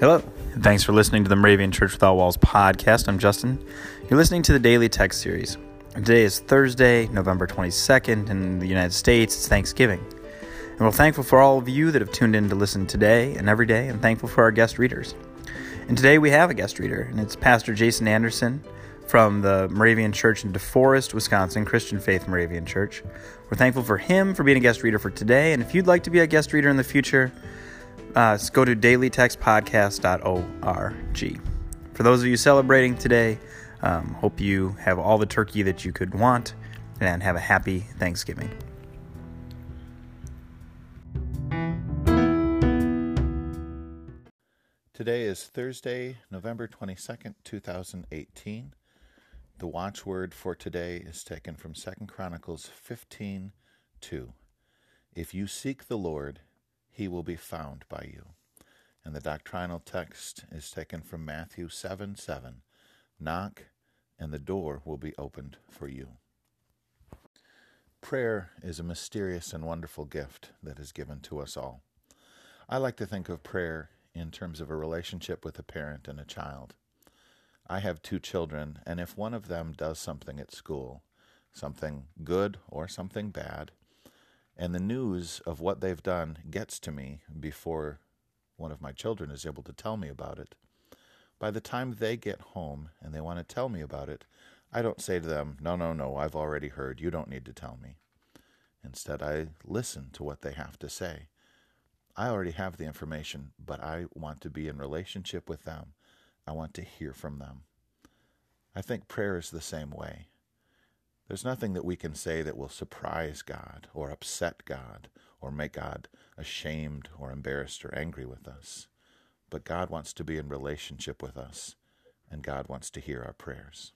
Hello. Thanks for listening to the Moravian Church Without Walls podcast. I'm Justin. You're listening to the Daily Text Series. Today is Thursday, November 22nd. In the United States, it's Thanksgiving. And we're thankful for all of you that have tuned in to listen today and every day, and thankful for our guest readers. And today we have a guest reader, and it's Pastor Jason Anderson from the Moravian Church in DeForest, Wisconsin, Christian Faith Moravian Church. We're thankful for him for being a guest reader for today, and if you'd like to be a guest reader in the future, uh, go to dailytextpodcast.org. For those of you celebrating today, um, hope you have all the turkey that you could want and have a happy Thanksgiving. Today is Thursday, November 22nd, 2018. The watchword for today is taken from 2 Chronicles 15 2. If you seek the Lord, he will be found by you. And the doctrinal text is taken from Matthew 7 7. Knock, and the door will be opened for you. Prayer is a mysterious and wonderful gift that is given to us all. I like to think of prayer in terms of a relationship with a parent and a child. I have two children, and if one of them does something at school, something good or something bad, and the news of what they've done gets to me before one of my children is able to tell me about it. By the time they get home and they want to tell me about it, I don't say to them, No, no, no, I've already heard. You don't need to tell me. Instead, I listen to what they have to say. I already have the information, but I want to be in relationship with them. I want to hear from them. I think prayer is the same way. There's nothing that we can say that will surprise God or upset God or make God ashamed or embarrassed or angry with us. But God wants to be in relationship with us, and God wants to hear our prayers.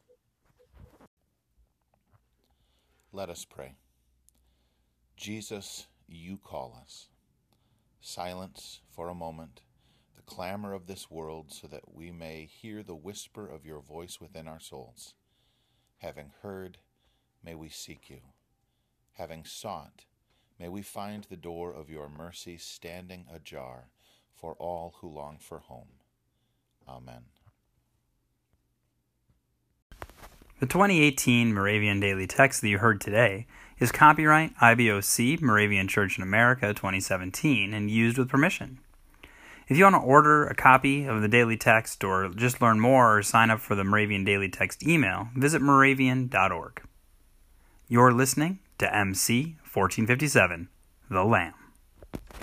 Let us pray. Jesus, you call us. Silence for a moment the clamor of this world so that we may hear the whisper of your voice within our souls. Having heard, may we seek you. Having sought, may we find the door of your mercy standing ajar for all who long for home. Amen. The 2018 Moravian Daily Text that you heard today is copyright IBOC Moravian Church in America 2017 and used with permission. If you want to order a copy of the daily text or just learn more or sign up for the Moravian Daily Text email, visit moravian.org. You're listening to MC 1457, The Lamb.